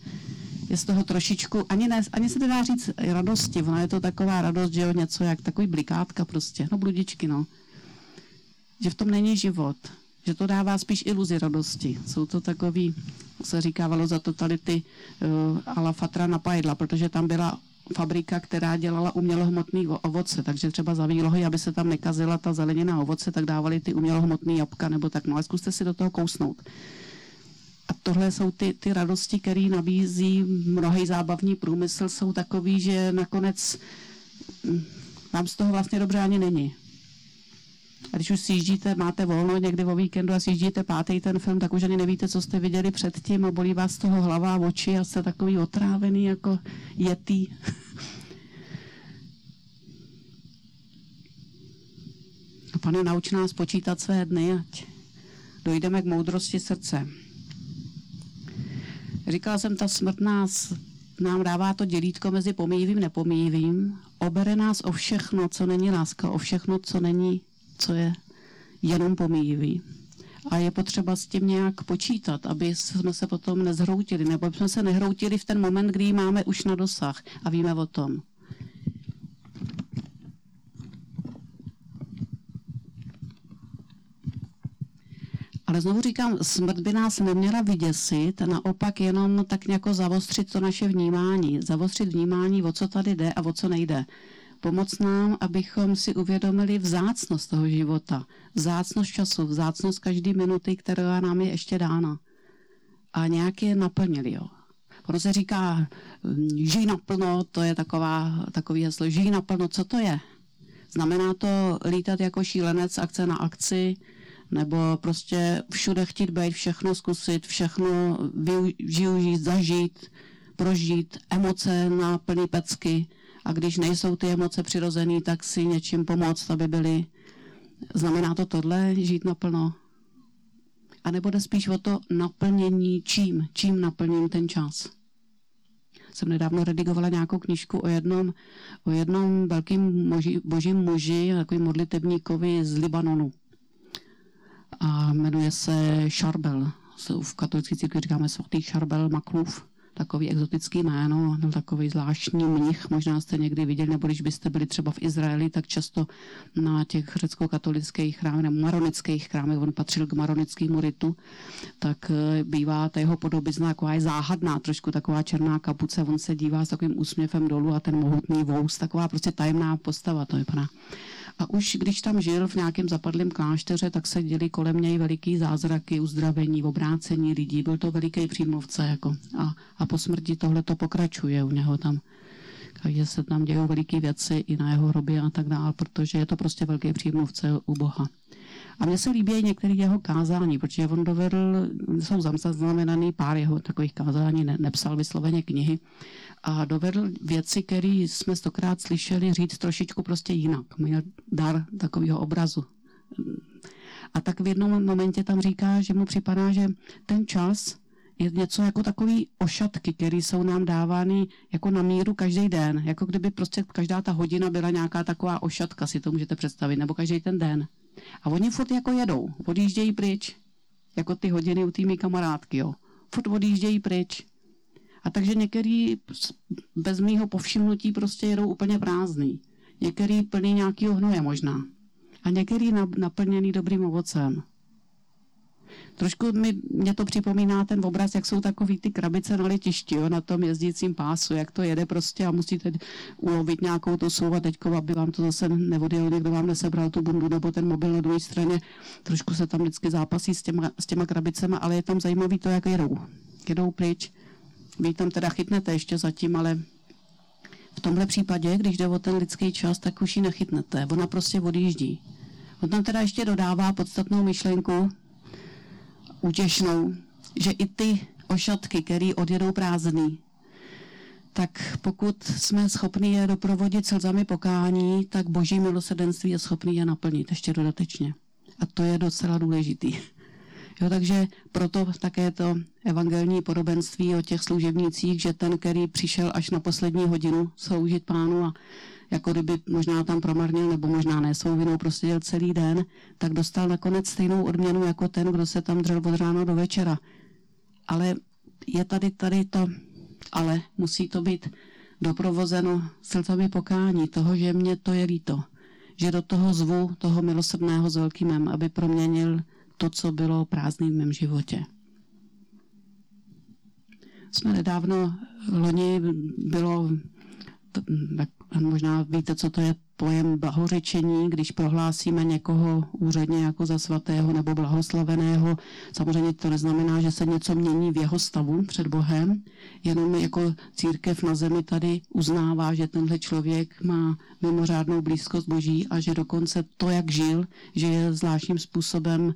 Speaker 1: Je z toho trošičku, ani, ne, ani se nedá říct radosti, ona je to taková radost, že jo, něco jak takový blikátka prostě, no bludičky, no. Že v tom není život že to dává spíš iluzi radosti. Jsou to takový, se říkávalo za totality uh, ala Fatra na Pajdla, protože tam byla fabrika, která dělala umělohmotný ovoce, takže třeba za výlohy, aby se tam nekazila ta zelenina ovoce, tak dávali ty umělohmotný jabka nebo tak. No ale zkuste si do toho kousnout. A tohle jsou ty, ty radosti, které nabízí mnohý zábavní průmysl, jsou takový, že nakonec vám hm, z toho vlastně dobře ani není. A když už sjíždíte, máte volno někdy o víkendu a sjíždíte pátý ten film, tak už ani nevíte, co jste viděli předtím a bolí vás z toho hlava a oči a jste takový otrávený jako jetý. A pane, nauč nás počítat své dny, ať dojdeme k moudrosti srdce. Říkala jsem, ta smrt nás, nám dává to dělítko mezi pomíjivým a nepomíjivým. Obere nás o všechno, co není láska, o všechno, co není co je jenom pomíjivý. A je potřeba s tím nějak počítat, aby jsme se potom nezhroutili, nebo jsme se nehroutili v ten moment, kdy máme už na dosah a víme o tom. Ale znovu říkám, smrt by nás neměla vyděsit, naopak jenom tak nějak zavostřit to naše vnímání. Zavostřit vnímání, o co tady jde a o co nejde pomoct nám, abychom si uvědomili vzácnost toho života, vzácnost času, vzácnost každé minuty, která nám je ještě dána. A nějak je naplnili. Jo. Ono se říká, hm, žij naplno, to je taková, takový heslo, žij naplno, co to je? Znamená to lítat jako šílenec akce na akci, nebo prostě všude chtít být, všechno zkusit, všechno využít, zažít, prožít, emoce na plný pecky, a když nejsou ty emoce přirozený, tak si něčím pomoct, aby byly. Znamená to tohle, žít naplno? A nebo jde spíš o to naplnění čím? Čím naplním ten čas? Jsem nedávno redigovala nějakou knižku o jednom, o jednom velkým moži, božím muži, takovým modlitebníkovi z Libanonu. A jmenuje se Šarbel. V katolické církvi říkáme svatý Šarbel Maklův takový exotický jméno, byl takový zvláštní mnich, možná jste někdy viděli, nebo když byste byli třeba v Izraeli, tak často na těch řecko-katolických chrámech nebo maronických chrámech, on patřil k maronickému ritu, tak eh, bývá ta jeho podobizna taková je záhadná, trošku taková černá kapuce, on se dívá s takovým úsměvem dolů a ten mohutný vous, taková prostě tajemná postava to vypadá. A už když tam žil v nějakém zapadlém klášteře, tak se děli kolem něj veliký zázraky, uzdravení, obrácení lidí. Byl to veliký přímluvce. Jako. A, a po smrti tohle to pokračuje u něho tam. Takže se tam dějí veliké věci i na jeho hrobě a tak dále, protože je to prostě velký přímluvce u Boha. A mně se líbí některé jeho kázání, protože on dovedl, jsou zaznamenaný pár jeho takových kázání, ne, nepsal vysloveně knihy, a dovedl věci, které jsme stokrát slyšeli říct trošičku prostě jinak. Měl dar takového obrazu. A tak v jednom momentě tam říká, že mu připadá, že ten čas je něco jako takový ošatky, které jsou nám dávány jako na míru každý den. Jako kdyby prostě každá ta hodina byla nějaká taková ošatka, si to můžete představit, nebo každý ten den. A oni furt jako jedou, odjíždějí pryč, jako ty hodiny u tými kamarádky, jo. Furt odjíždějí pryč. A takže některý bez mýho povšimnutí prostě jedou úplně prázdný. Některý plný nějakýho hnoje možná. A některý naplněný dobrým ovocem. Trošku mi, mě to připomíná ten obraz, jak jsou takový ty krabice na letišti, jo, na tom jezdícím pásu, jak to jede prostě a musíte ulovit nějakou tu souva teďko, aby vám to zase nevodil někdo vám nesebral tu bundu nebo ten mobil na druhé straně. Trošku se tam vždycky zápasí s těma, s těma krabicema, ale je tam zajímavý to, jak jedou. Jedou pryč. Vy tam teda chytnete ještě zatím, ale v tomhle případě, když jde o ten lidský čas, tak už ji nechytnete. Ona prostě odjíždí. On tam teda ještě dodává podstatnou myšlenku, útěšnou, že i ty ošatky, které odjedou prázdný, tak pokud jsme schopni je doprovodit slzami pokání, tak boží milosrdenství je schopný je naplnit ještě dodatečně. A to je docela důležitý. Jo, takže proto také to evangelní podobenství o těch služebnících, že ten, který přišel až na poslední hodinu sloužit pánu a jako kdyby možná tam promarnil, nebo možná ne svou vinou, prostě dělal celý den, tak dostal nakonec stejnou odměnu jako ten, kdo se tam dřel od rána do večera. Ale je tady tady to, ale musí to být doprovozeno slzami pokání toho, že mě to je líto. Že do toho zvu toho milosrdného s velkým aby proměnil to, co bylo prázdným v mém životě. Jsme nedávno, loni bylo tak možná víte, co to je pojem blahořečení, když prohlásíme někoho úředně jako za svatého nebo blahoslaveného. Samozřejmě to neznamená, že se něco mění v jeho stavu před Bohem, jenom jako církev na zemi tady uznává, že tenhle člověk má mimořádnou blízkost Boží a že dokonce to, jak žil, že je zvláštním způsobem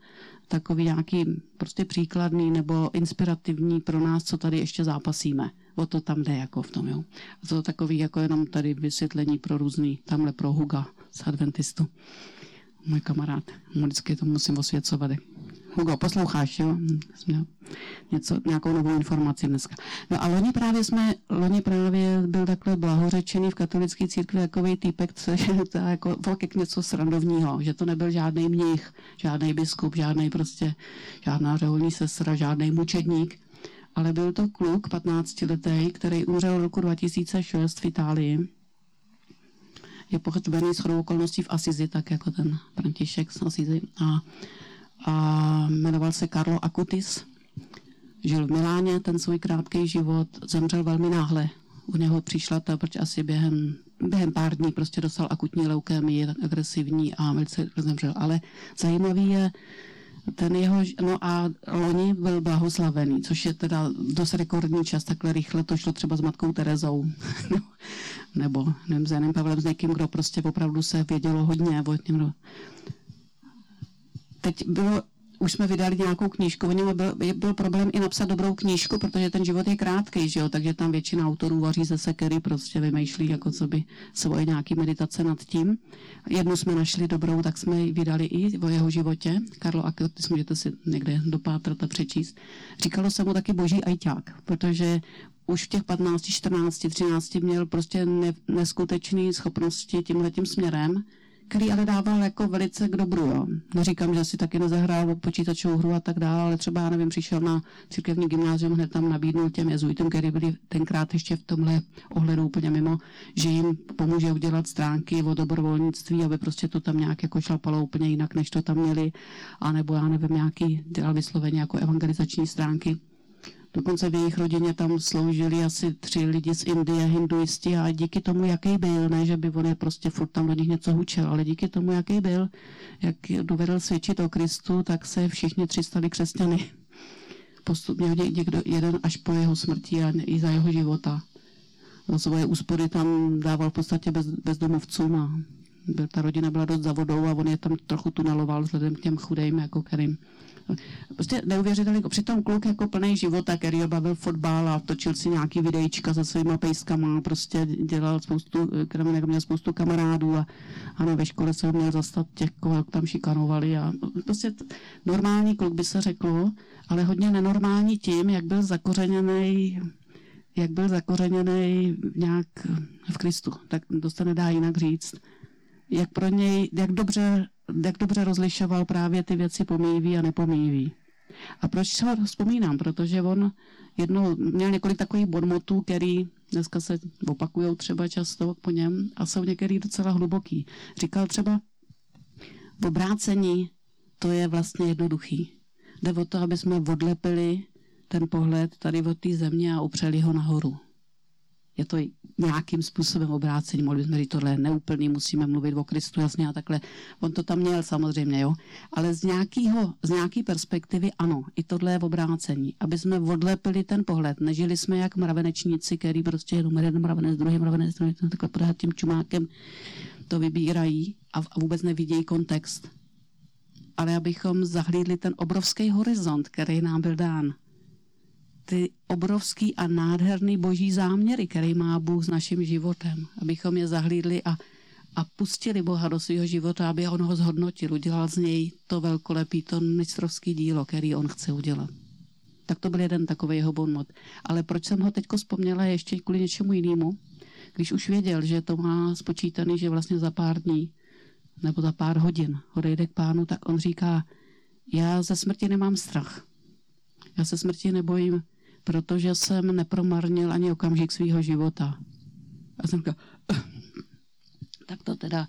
Speaker 1: takový nějaký prostě příkladný nebo inspirativní pro nás, co tady ještě zápasíme o to tam jde jako v tom, jo. A to takový jako jenom tady vysvětlení pro různý, tamhle pro Huga z Adventistu. Můj kamarád, vždycky to musím osvěcovat. Hugo, posloucháš, jo? Jsme něco, nějakou novou informaci dneska. No a loni právě jsme, loni právě byl takhle blahořečený v katolické církvi takový týpek, co je to jako fakt něco srandovního, že to nebyl žádný mnich, žádný biskup, žádný prostě, žádná řeholní sestra, žádný mučedník, ale byl to kluk 15 letý, který umřel v roku 2006 v Itálii. Je pohřbený s okolností v Asizi, tak jako ten František z Asizi. A, a jmenoval se Carlo Acutis. Žil v Miláně ten svůj krátký život, zemřel velmi náhle. U něho přišla ta, proč asi během, během pár dní prostě dostal akutní leukémii, agresivní a velice zemřel. Ale zajímavý je, ten jeho, no a loni byl blahoslavený, což je teda dost rekordní čas, takhle rychle to šlo třeba s matkou Terezou, no, nebo nevím, s Janem Pavlem, s někým, kdo prostě opravdu se vědělo hodně o. Teď bylo už jsme vydali nějakou knížku, o byl, byl problém i napsat dobrou knížku, protože ten život je krátký, že jo? takže tam většina autorů vaří ze sekery, prostě vymýšlí jako co by svoje nějaký meditace nad tím. Jednu jsme našli dobrou, tak jsme ji vydali i o jeho životě. Karlo Akotis, můžete si někde dopátrat a přečíst. Říkalo se mu taky boží ajťák, protože už v těch 15, 14, 13 měl prostě ne, neskutečné schopnosti tímhletím směrem který ale dával jako velice k dobru. Jo. Neříkám, že si taky nezahrál počítačovou hru a tak dále, ale třeba, já nevím, přišel na církevní gymnázium, hned tam nabídnul těm jezuitům, který byli tenkrát ještě v tomhle ohledu úplně mimo, že jim pomůže udělat stránky o dobrovolnictví, aby prostě to tam nějak jako šlapalo úplně jinak, než to tam měli, anebo já nevím, nějaký dělal vysloveně jako evangelizační stránky. Dokonce v jejich rodině tam sloužili asi tři lidi z Indie, hinduisti a díky tomu, jaký byl, ne, že by on je prostě furt tam do nich něco hučel, ale díky tomu, jaký byl, jak dovedl svědčit o Kristu, tak se všichni tři stali křesťany. Postupně někdo, jeden až po jeho smrti a i za jeho života. No, svoje úspory tam dával v podstatě bez, bezdomovcům a ta rodina byla dost za vodou a on je tam trochu tuneloval vzhledem k těm chudým, jako kterým Prostě neuvěřitelný, přitom kluk jako plný života, který bavil fotbal a točil si nějaký videjčka se svýma pejskama, prostě dělal spoustu, kromě měl spoustu kamarádů a, a ve škole se měl zastat těch, koho tam šikanovali a prostě normální kluk by se řeklo, ale hodně nenormální tím, jak byl zakořeněný jak byl zakořeněný nějak v Kristu, tak to se nedá jinak říct. Jak pro něj, jak dobře jak dobře rozlišoval právě ty věci pomývý a nepomývý. A proč se ho vzpomínám? Protože on jednou měl několik takových bodmotů, který dneska se opakují třeba často po něm a jsou některý docela hluboký. Říkal třeba, v obrácení to je vlastně jednoduchý. Jde o to, aby jsme odlepili ten pohled tady od té země a upřeli ho nahoru je to nějakým způsobem obrácení. Mohli bychom říct, tohle neúplný, musíme mluvit o Kristu jasně a takhle. On to tam měl samozřejmě, jo. Ale z, nějakého, z nějaký perspektivy ano, i tohle je obrácení. Aby jsme odlepili ten pohled. Nežili jsme jak mravenečníci, který prostě jenom jeden mravenec, druhý mravenec, druhý takhle pořád tím čumákem to vybírají a, a vůbec nevidějí kontext. Ale abychom zahlídli ten obrovský horizont, který nám byl dán ty obrovský a nádherný boží záměry, který má Bůh s naším životem, abychom je zahlídli a, a pustili Boha do svého života, aby on ho zhodnotil, udělal z něj to velkolepý, to mistrovský dílo, který on chce udělat. Tak to byl jeden takový jeho bonmot. Ale proč jsem ho teď vzpomněla ještě kvůli něčemu jinému? Když už věděl, že to má spočítaný, že vlastně za pár dní nebo za pár hodin odejde k pánu, tak on říká, já ze smrti nemám strach. Já se smrti nebojím, protože jsem nepromarnil ani okamžik svého života. A jsem říkal, tak to teda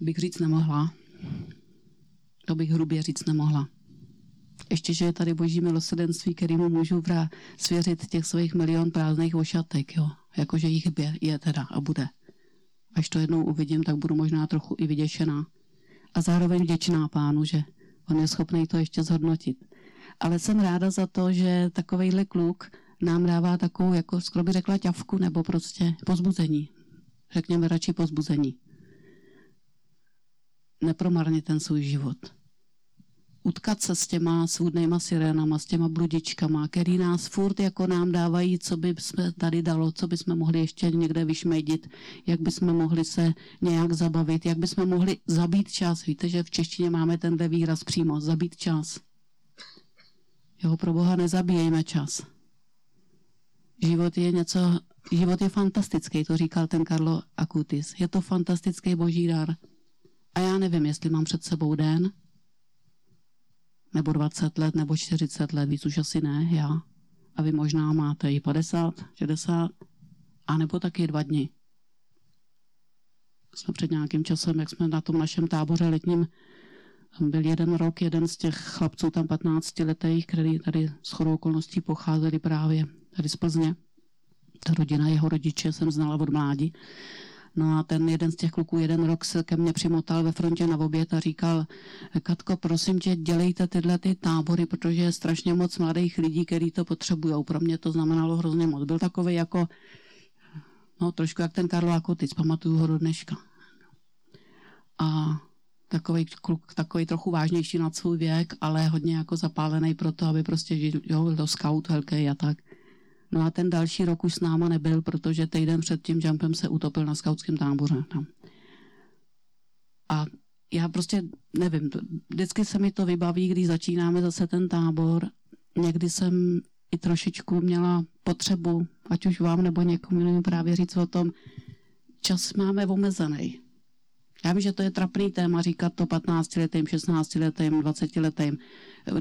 Speaker 1: bych říct nemohla. To bych hrubě říct nemohla. Ještě, že je tady boží milosrdenství, kterýmu můžu vrá svěřit těch svých milion prázdných ošatek, jo. Jakože jich je, je teda a bude. Až to jednou uvidím, tak budu možná trochu i vyděšená. A zároveň vděčná pánu, že on je schopný to ještě zhodnotit ale jsem ráda za to, že takovejhle kluk nám dává takovou, jako skoro by řekla ťavku, nebo prostě pozbuzení. Řekněme radši pozbuzení. Nepromarně ten svůj život. Utkat se s těma svůdnýma sirénama, s těma bludičkama, který nás furt jako nám dávají, co by jsme tady dalo, co by jsme mohli ještě někde vyšmejdit, jak by jsme mohli se nějak zabavit, jak by jsme mohli zabít čas. Víte, že v češtině máme tenhle výraz přímo, zabít čas. Jo, pro Boha nezabíjejme čas. Život je něco, život je fantastický, to říkal ten Karlo Akutis. Je to fantastický boží dar. A já nevím, jestli mám před sebou den, nebo 20 let, nebo 40 let, víc už asi ne, já. A vy možná máte i 50, 60, a nebo taky dva dny. Jsme před nějakým časem, jak jsme na tom našem táboře letním byl jeden rok, jeden z těch chlapců tam 15 letých, který tady s chodou okolností pocházeli právě tady z Plzně. Ta rodina, jeho rodiče jsem znala od mládí. No a ten jeden z těch kluků jeden rok se ke mně přimotal ve frontě na oběd a říkal, Katko, prosím tě, dělejte tyhle ty tábory, protože je strašně moc mladých lidí, kteří to potřebují. Pro mě to znamenalo hrozně moc. Byl takový jako, no trošku jak ten Karlo Akotic, pamatuju ho do dneška. A takový kluk, takový trochu vážnější nad svůj věk, ale hodně jako zapálený pro to, aby prostě byl to scout velký a tak. No a ten další rok už s náma nebyl, protože týden před tím jumpem se utopil na skautském táboře. Tam. A já prostě nevím, vždycky se mi to vybaví, když začínáme zase ten tábor. Někdy jsem i trošičku měla potřebu, ať už vám nebo někomu právě říct o tom, čas máme omezený. Já vím, že to je trapný téma říkat to 15-letým, 16-letým, 20-letým.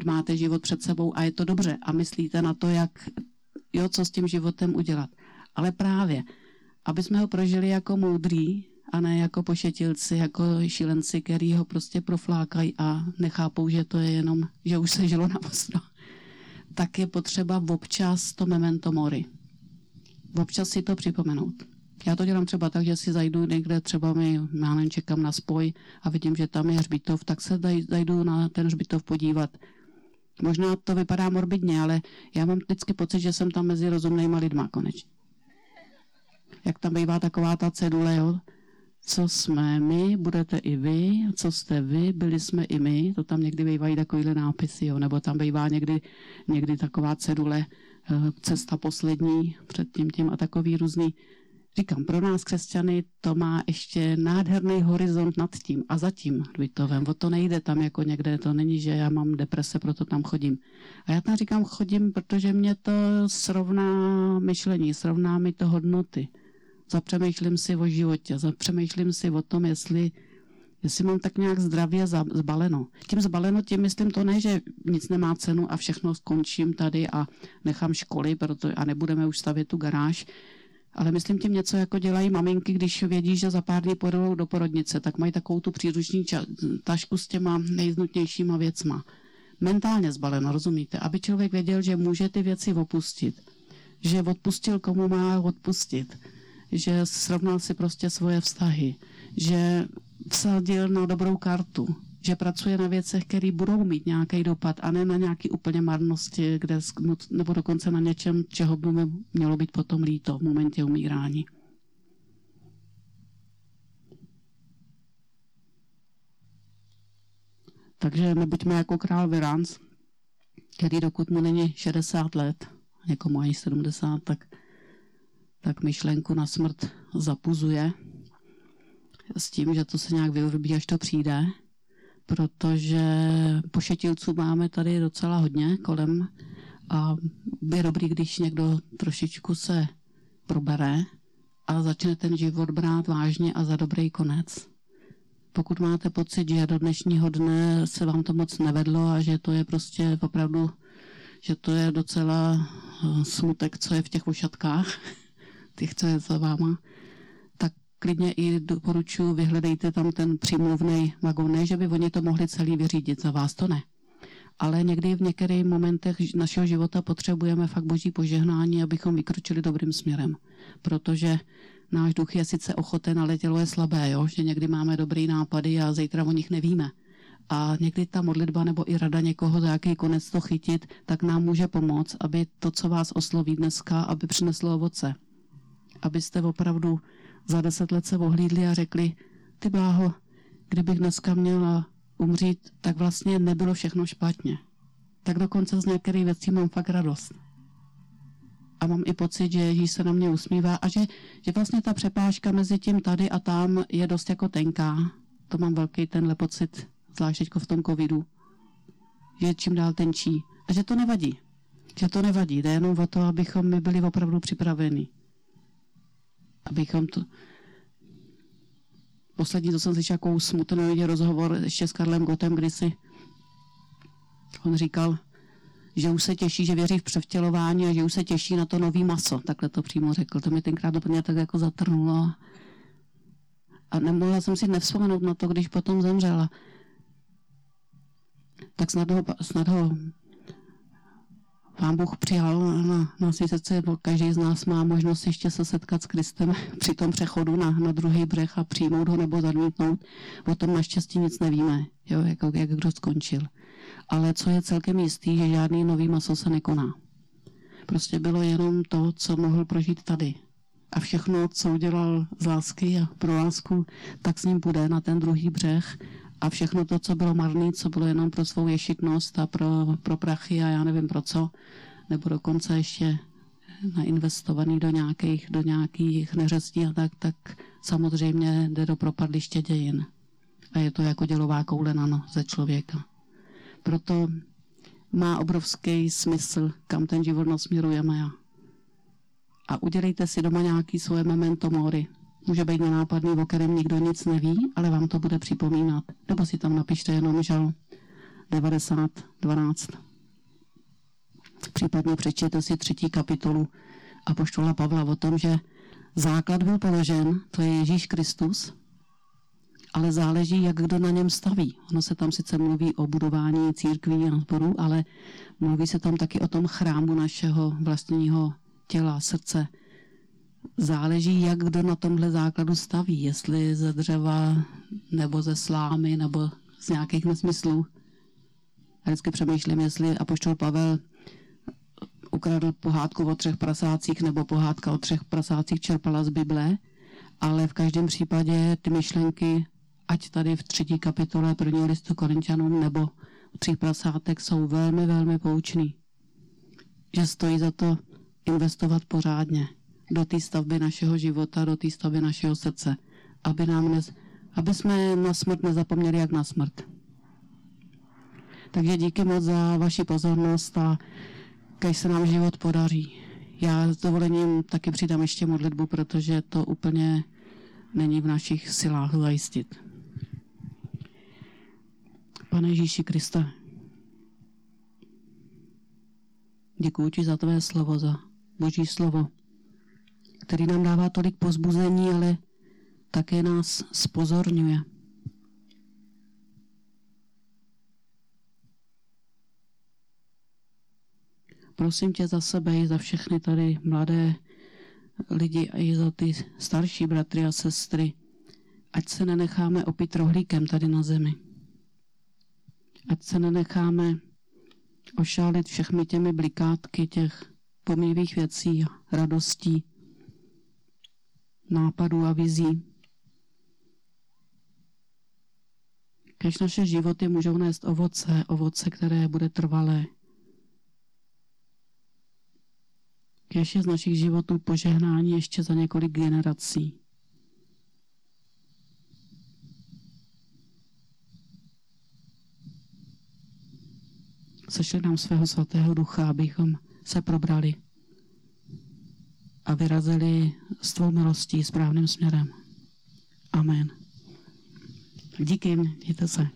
Speaker 1: Máte život před sebou a je to dobře a myslíte na to, jak, jo, co s tím životem udělat. Ale právě, aby jsme ho prožili jako moudrý a ne jako pošetilci, jako šílenci, který ho prostě proflákají a nechápou, že to je jenom, že už se žilo na vostro. Tak je potřeba občas to memento mori. Občas si to připomenout. Já to dělám třeba tak, že si zajdu někde, třeba mi, já nevím, čekám na spoj a vidím, že tam je hřbitov, tak se zajdu na ten hřbitov podívat. Možná to vypadá morbidně, ale já mám vždycky pocit, že jsem tam mezi rozumnýma lidma konečně. Jak tam bývá taková ta cedule, jo? co jsme my, budete i vy, co jste vy, byli jsme i my, to tam někdy bývají takovýhle nápisy, jo, nebo tam bývá někdy, někdy taková cedule, eh, cesta poslední před tím tím a takový různý. Říkám, pro nás křesťany to má ještě nádherný horizont nad tím a za tím Dvitovem. O to nejde tam jako někde, to není, že já mám deprese, proto tam chodím. A já tam říkám chodím, protože mě to srovná myšlení, srovná mi to hodnoty zapřemýšlím si o životě, zapřemýšlím si o tom, jestli, jestli mám tak nějak zdravě zbaleno. Tím zbaleno, tím myslím to ne, že nic nemá cenu a všechno skončím tady a nechám školy proto, a nebudeme už stavět tu garáž, ale myslím tím něco, jako dělají maminky, když vědí, že za pár dní půjdou do porodnice, tak mají takovou tu příruční ča- tašku s těma nejznutnějšíma věcma. Mentálně zbaleno, rozumíte? Aby člověk věděl, že může ty věci opustit. Že odpustil, komu má odpustit že srovnal si prostě svoje vztahy, že vsadil na dobrou kartu, že pracuje na věcech, které budou mít nějaký dopad a ne na nějaké úplně marnosti, kde, nebo dokonce na něčem, čeho by mělo být potom líto v momentě umírání. Takže nebuďme jako král Virans, který dokud mu není 60 let, někomu ani 70, tak tak myšlenku na smrt zapuzuje s tím, že to se nějak vyrobí, až to přijde, protože pošetilců máme tady docela hodně kolem a je dobrý, když někdo trošičku se probere a začne ten život brát vážně a za dobrý konec. Pokud máte pocit, že do dnešního dne se vám to moc nevedlo a že to je prostě opravdu, že to je docela eh, smutek, co je v těch ušatkách, těch, co je za váma, klidně i doporučuji, vyhledejte tam ten přímluvný vagon. Ne, že by oni to mohli celý vyřídit, za vás to ne. Ale někdy v některých momentech našeho života potřebujeme fakt boží požehnání, abychom vykročili dobrým směrem. Protože náš duch je sice ochoten, ale tělo je slabé, jo? že někdy máme dobrý nápady a zítra o nich nevíme. A někdy ta modlitba nebo i rada někoho, za jaký konec to chytit, tak nám může pomoct, aby to, co vás osloví dneska, aby přineslo ovoce abyste opravdu za deset let se ohlídli a řekli, ty bláho, kdybych dneska měla umřít, tak vlastně nebylo všechno špatně. Tak dokonce z některých věcí mám fakt radost. A mám i pocit, že Ježíš se na mě usmívá a že, že vlastně ta přepážka mezi tím tady a tam je dost jako tenká. To mám velký tenhle pocit, zvlášť v tom covidu. Že čím dál tenčí. A že to nevadí. Že to nevadí. Jde jenom o to, abychom my byli opravdu připraveni abychom to... Poslední, to jsem slyšel jako smutný rozhovor ještě s Karlem Gotem, kdy si on říkal, že už se těší, že věří v převtělování a že už se těší na to nový maso. Takhle to přímo řekl. To mi tenkrát úplně tak jako zatrnulo. A nemohla jsem si nevzpomenout na to, když potom zemřela. Tak snad ho, snad ho Pán Bůh přijal na, na světce, každý z nás má možnost ještě se setkat s Kristem při tom přechodu na, na druhý břeh a přijmout ho nebo zamítnout. O tom naštěstí nic nevíme, jo, jak, jak kdo skončil. Ale co je celkem jistý, že žádný nový maso se nekoná. Prostě bylo jenom to, co mohl prožít tady. A všechno, co udělal z lásky a pro lásku, tak s ním bude na ten druhý břeh a všechno to, co bylo marné, co bylo jenom pro svou ješitnost a pro, pro prachy a já nevím pro co, nebo dokonce ještě nainvestovaný do nějakých, do nějakých neřestí a tak, tak samozřejmě jde do propadliště dějin. A je to jako dělová koule no, ze člověka. Proto má obrovský smysl, kam ten život nasměrujeme. A udělejte si doma nějaký svoje memento mori, Může být nenápadný, o kterém nikdo nic neví, ale vám to bude připomínat. Nebo si tam napište jenom žal 90, 12. Případně přečtěte si třetí kapitolu a poštola Pavla o tom, že základ byl položen, to je Ježíš Kristus, ale záleží, jak kdo na něm staví. Ono se tam sice mluví o budování církví a sborů, ale mluví se tam taky o tom chrámu našeho vlastního těla, srdce, záleží, jak kdo na tomhle základu staví, jestli ze dřeva, nebo ze slámy, nebo z nějakých nesmyslů. A vždycky přemýšlím, jestli apoštol Pavel ukradl pohádku o třech prasácích, nebo pohádka o třech prasácích čerpala z Bible, ale v každém případě ty myšlenky, ať tady v třetí kapitole prvního listu Korintianům nebo tří prasátek, jsou velmi, velmi poučný. Že stojí za to investovat pořádně do té stavby našeho života, do té stavby našeho srdce, aby, nám ne, aby jsme na smrt nezapomněli jak na smrt. Takže díky moc za vaši pozornost a když se nám život podaří. Já s dovolením taky přidám ještě modlitbu, protože to úplně není v našich silách zajistit. Pane Ježíši Krista, děkuji ti za tvé slovo, za boží slovo, který nám dává tolik pozbuzení, ale také nás spozorňuje. Prosím tě za sebe i za všechny tady mladé lidi a i za ty starší bratry a sestry, ať se nenecháme opít rohlíkem tady na zemi. Ať se nenecháme ošálit všechny těmi blikátky těch pomývých věcí a radostí, nápadů a vizí. Kež naše životy můžou nést ovoce, ovoce, které bude trvalé. Kež je z našich životů požehnání ještě za několik generací. Sešli nám svého svatého ducha, abychom se probrali a vyrazili s tvou milostí správným směrem. Amen. Díky, mějte se.